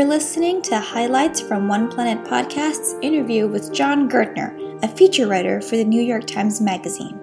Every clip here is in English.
You're listening to highlights from One Planet Podcast's interview with Jon Gertner, a feature writer for the New York Times Magazine.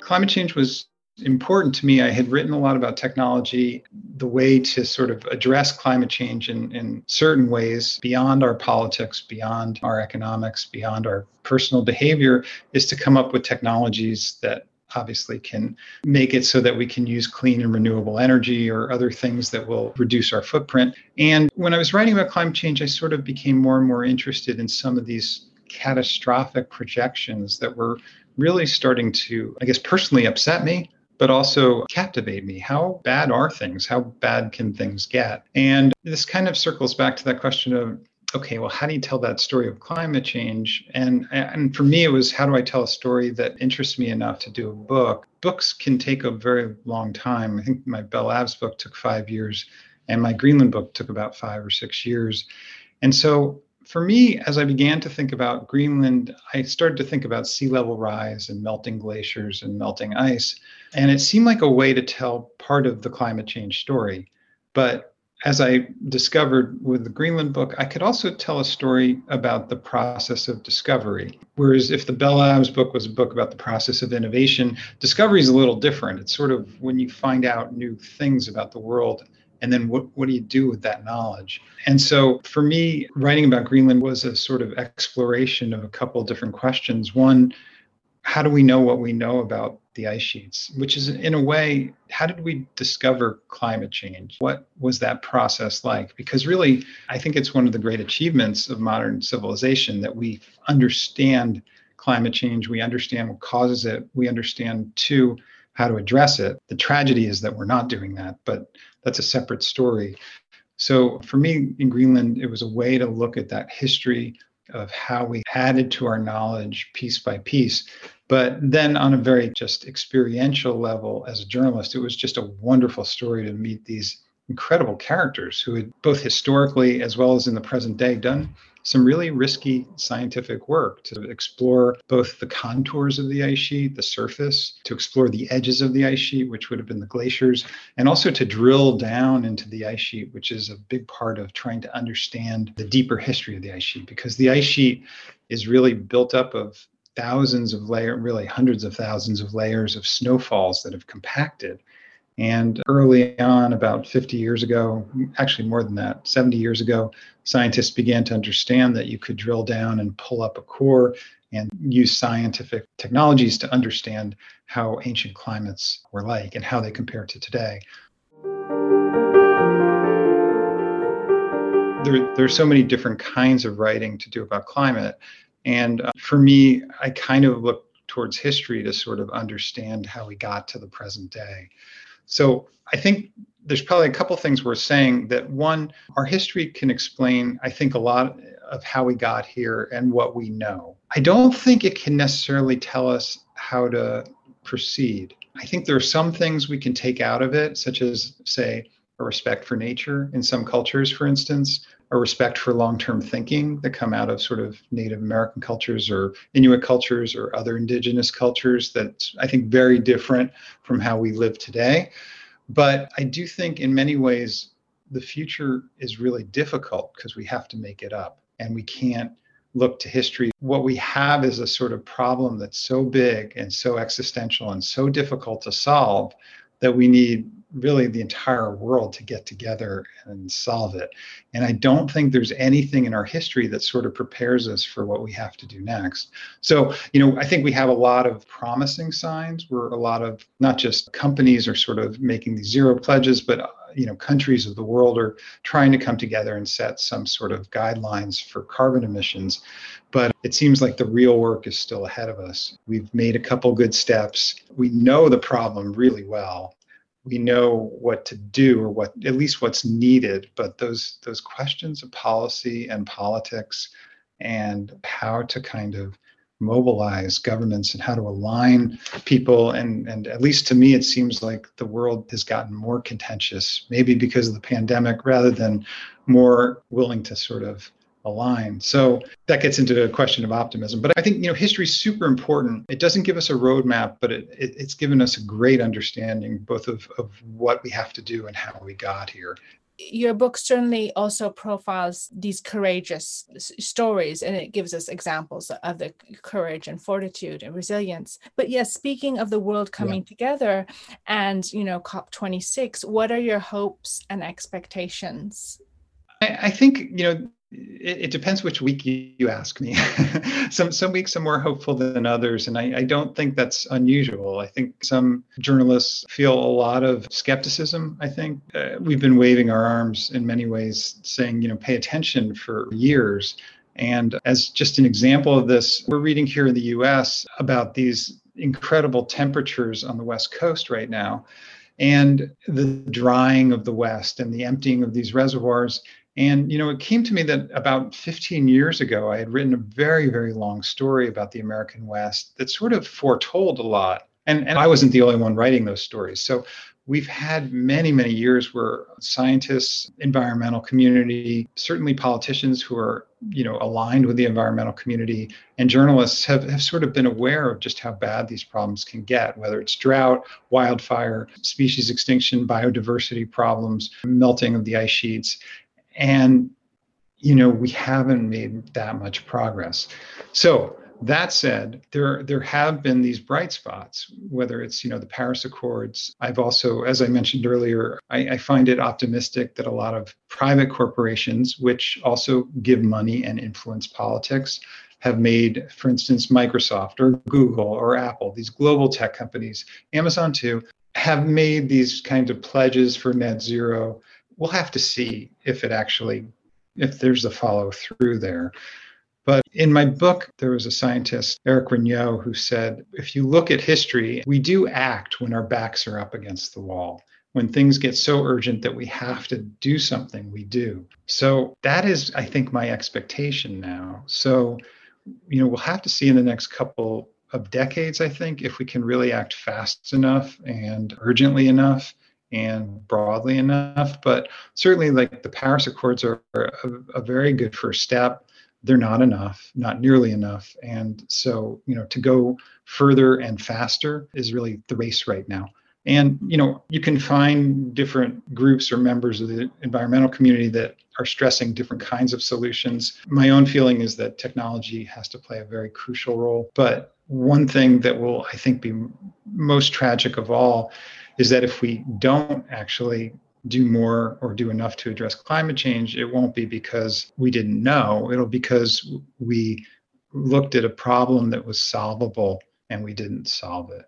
Climate change was important to me. I had written a lot about technology, the way to sort of address climate change in, in certain ways beyond our politics, beyond our economics, beyond our personal behavior, is to come up with technologies that obviously can make it so that we can use clean and renewable energy or other things that will reduce our footprint. And when I was writing about climate change, I sort of became more and more interested in some of these catastrophic projections that were really starting to, I guess, personally upset me but also captivate me. How bad are things? How bad can things get? And this kind of circles back to that question of okay, well, how do you tell that story of climate change? And and for me, it was how do I tell a story that interests me enough to do a book? Books can take a very long time. I think my Bell Labs book took five years, and my Greenland book took about five or six years. And so for me, as I began to think about Greenland, I started to think about sea level rise and melting glaciers and melting ice. And it seemed like a way to tell part of the climate change story. But as I discovered with the Greenland book, I could also tell a story about the process of discovery. Whereas if the Bell Labs book was a book about the process of innovation, discovery is a little different. It's sort of when you find out new things about the world and then what, what do you do with that knowledge and so for me writing about greenland was a sort of exploration of a couple of different questions one how do we know what we know about the ice sheets which is in a way how did we discover climate change what was that process like because really i think it's one of the great achievements of modern civilization that we understand climate change we understand what causes it we understand too how to address it. The tragedy is that we're not doing that, but that's a separate story. So for me in Greenland, it was a way to look at that history of how we added to our knowledge piece by piece. But then on a very just experiential level as a journalist, it was just a wonderful story to meet these incredible characters who had both historically as well as in the present day done some really risky scientific work to explore both the contours of the ice sheet, the surface, to explore the edges of the ice sheet, which would have been the glaciers, and also to drill down into the ice sheet, which is a big part of trying to understand the deeper history of the ice sheet, because the ice sheet is really built up of thousands of layers, really hundreds of thousands of layers of snowfalls that have compacted and early on, about 50 years ago, actually more than that, 70 years ago, scientists began to understand that you could drill down and pull up a core and use scientific technologies to understand how ancient climates were like and how they compare to today. There, there are so many different kinds of writing to do about climate. And uh, for me, I kind of look towards history to sort of understand how we got to the present day. So I think there's probably a couple things worth saying that one, our history can explain, I think, a lot of how we got here and what we know. I don't think it can necessarily tell us how to proceed. I think there are some things we can take out of it, such as, say, a respect for nature in some cultures, for instance, a respect for long-term thinking that come out of sort of Native American cultures or Inuit cultures or other indigenous cultures that's I think very different from how we live today. But I do think in many ways the future is really difficult because we have to make it up and we can't look to history. What we have is a sort of problem that's so big and so existential and so difficult to solve that we need really the entire world to get together and solve it. And I don't think there's anything in our history that sort of prepares us for what we have to do next. So, you know, I think we have a lot of promising signs. Where a lot of not just companies are sort of making these zero pledges, but you know countries of the world are trying to come together and set some sort of guidelines for carbon emissions. But it seems like the real work is still ahead of us. We've made a couple good steps. We know the problem really well we know what to do or what at least what's needed but those those questions of policy and politics and how to kind of mobilize governments and how to align people. And and at least to me it seems like the world has gotten more contentious maybe because of the pandemic rather than more willing to sort of align. So that gets into a question of optimism. But i think you know history is super important. It doesn't give us a roadmap but it, it, it's given us a great understanding both of, of what we have to do and how we got here. Your book certainly also profiles these courageous stories and it gives us examples of the courage and fortitude and resilience. But yes speaking of the world coming yeah. together and you know cop26 what are your hopes and expectations? I, I think you know it, it, depends which week you, you ask me. some some weeks I'm more hopeful than others, and I, I, don't think that's unusual. I think some journalists feel a lot of skepticism. I think uh, we've been waving our arms in many ways, saying you know pay attention for years. And as just an example of this, we're reading here in the U.S. about these incredible temperatures on the West Coast right now and the drying of the West and the emptying of these reservoirs. And, you know, it came to me that about 15 years ago, I had written a very, very long story about the American West that sort of foretold a lot. And, and I wasn't the only one writing those stories. So we've had many, many years where scientists, environmental community, certainly politicians who are, you know, aligned with the environmental community and journalists have, have sort of been aware of just how bad these problems can get, whether it's drought, wildfire, species extinction, biodiversity problems, melting of the ice sheets and you know we haven't made that much progress. So that said there there have been these bright spots whether it's you know the paris accords. I've also as i mentioned earlier I, I, find it optimistic that a lot of private corporations which also give money and influence politics have made for instance microsoft or google or apple these global tech companies amazon too have made these kinds of pledges for net zero we'll have to see if it actually if there's a follow through there. But in my book, there was a scientist, Eric Rignot, who said if you look at history, we do act when our backs are up against the wall. When things get so urgent that we have to do something, we do. So that is, I think, my expectation now. So, you know, we'll have to see in the next couple of decades, I think, if we can really act fast enough and urgently enough and broadly enough. But certainly, like the Paris Accords are a, a, very good first step. They're not enough, not nearly enough. And so, you know, to go further and faster is really the race right now. And, you know, you can find different groups or members of the environmental community that are stressing different kinds of solutions. My own feeling is that technology has to play a very crucial role. But one thing that will, I think, be most tragic of all is that if we don't actually do more or do enough to address climate change, it won't be because we didn't know. It'll because we looked at a problem that was solvable and we didn't solve it.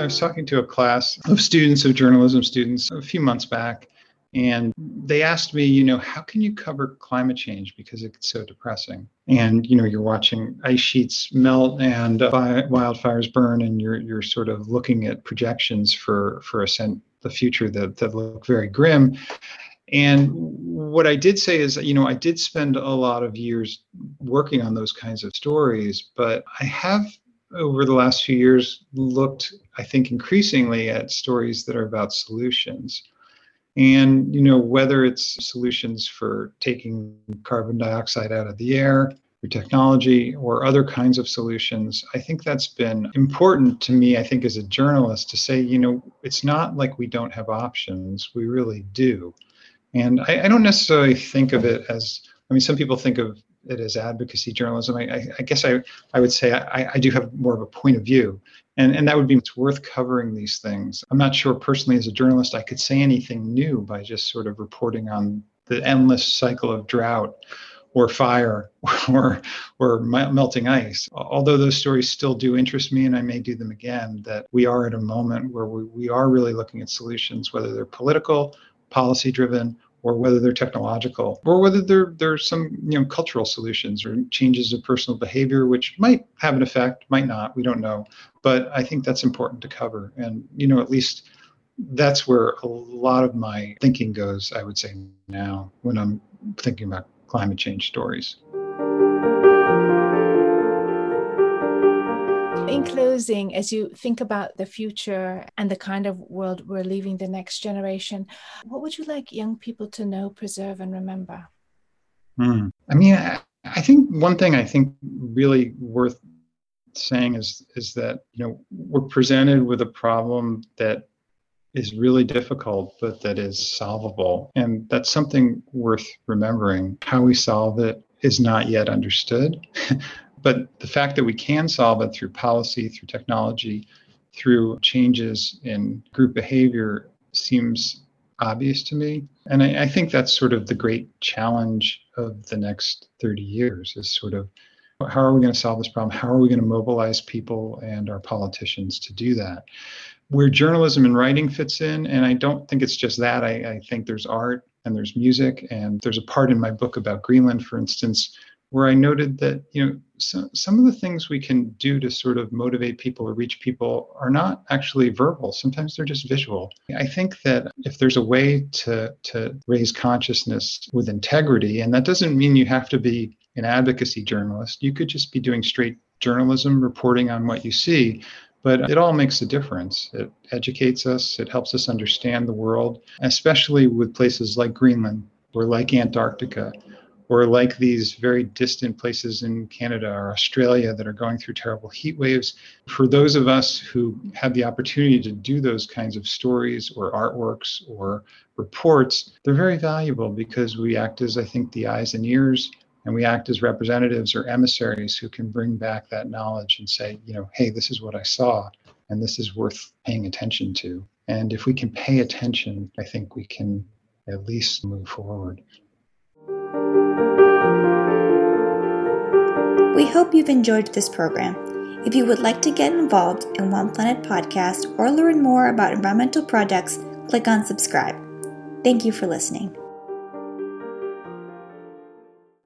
I was talking to a class of students, of journalism students, a few months back, and they asked me, you know, how can you cover climate change because it's so depressing? And you know, you're watching ice sheets melt and uh, wildfires burn, and you're you're sort of looking at projections for for a cent, the future that that look very grim. And what I did say is, you know, I did spend a lot of years working on those kinds of stories, but I have over the last few years looked, I think, increasingly at stories that are about solutions and you know whether it's solutions for taking carbon dioxide out of the air through technology or other kinds of solutions i think that's been important to me i think as a journalist to say you know it's not like we don't have options we really do. And i, I don't necessarily think of it as i mean some people think of it as advocacy journalism i, I guess I, I would say I, I do have more of a point of view and, and that would be it's worth covering these things. I'm not sure personally as a journalist I could say anything new by just sort of reporting on the endless cycle of drought or fire or or melting ice. Although those stories still do interest me and I may do them again, that we are at a moment where we, we are really looking at solutions, whether they're political, policy driven, or whether they're technological, or whether there there's some you know cultural solutions or changes of personal behavior which might have an effect, might not, we don't know. But I think that's important to cover, and you know at least that's where a lot of my thinking goes. I would say now when I'm thinking about climate change stories. In closing, as you think about the future and the kind of world we're leaving the next generation, what would you like young people to know, preserve, and remember? Hmm. I mean, I, I think one thing I think really worth saying is is that you know we're presented with a problem that is really difficult but that is solvable and that's something worth remembering how we solve it is not yet understood but the fact that we can solve it through policy through technology through changes in group behavior seems obvious to me and I, I think that's sort of the great challenge of the next 30 years is sort of how are we going to solve this problem? How are we going to mobilize people and our politicians to do that? Where journalism and writing fits in, and I don't think it's just that. I, I think there's art and there's music, and there's a part in my book about Greenland, for instance, where I noted that you know so, some of the things we can do to sort of motivate people or reach people are not actually verbal. Sometimes they're just visual. I think that if there's a way to to raise consciousness with integrity, and that doesn't mean you have to be an advocacy journalist. You could just be doing straight journalism, reporting on what you see. But it all makes a difference. It educates us, it helps us understand the world, especially with places like Greenland or like Antarctica or like these very distant places in Canada or Australia that are going through terrible heat waves. For those of us who have the opportunity to do those kinds of stories or artworks or reports, they're very valuable because we act as, I think, the eyes and ears and we act as representatives or emissaries who can bring back that knowledge and say, you know, hey, this is what I saw, and this is worth paying attention to. And if we can pay attention, I think we can at least move forward. We hope you've enjoyed this program. If you would like to get involved in One Planet podcast or learn more about environmental projects, click on subscribe. Thank you for listening.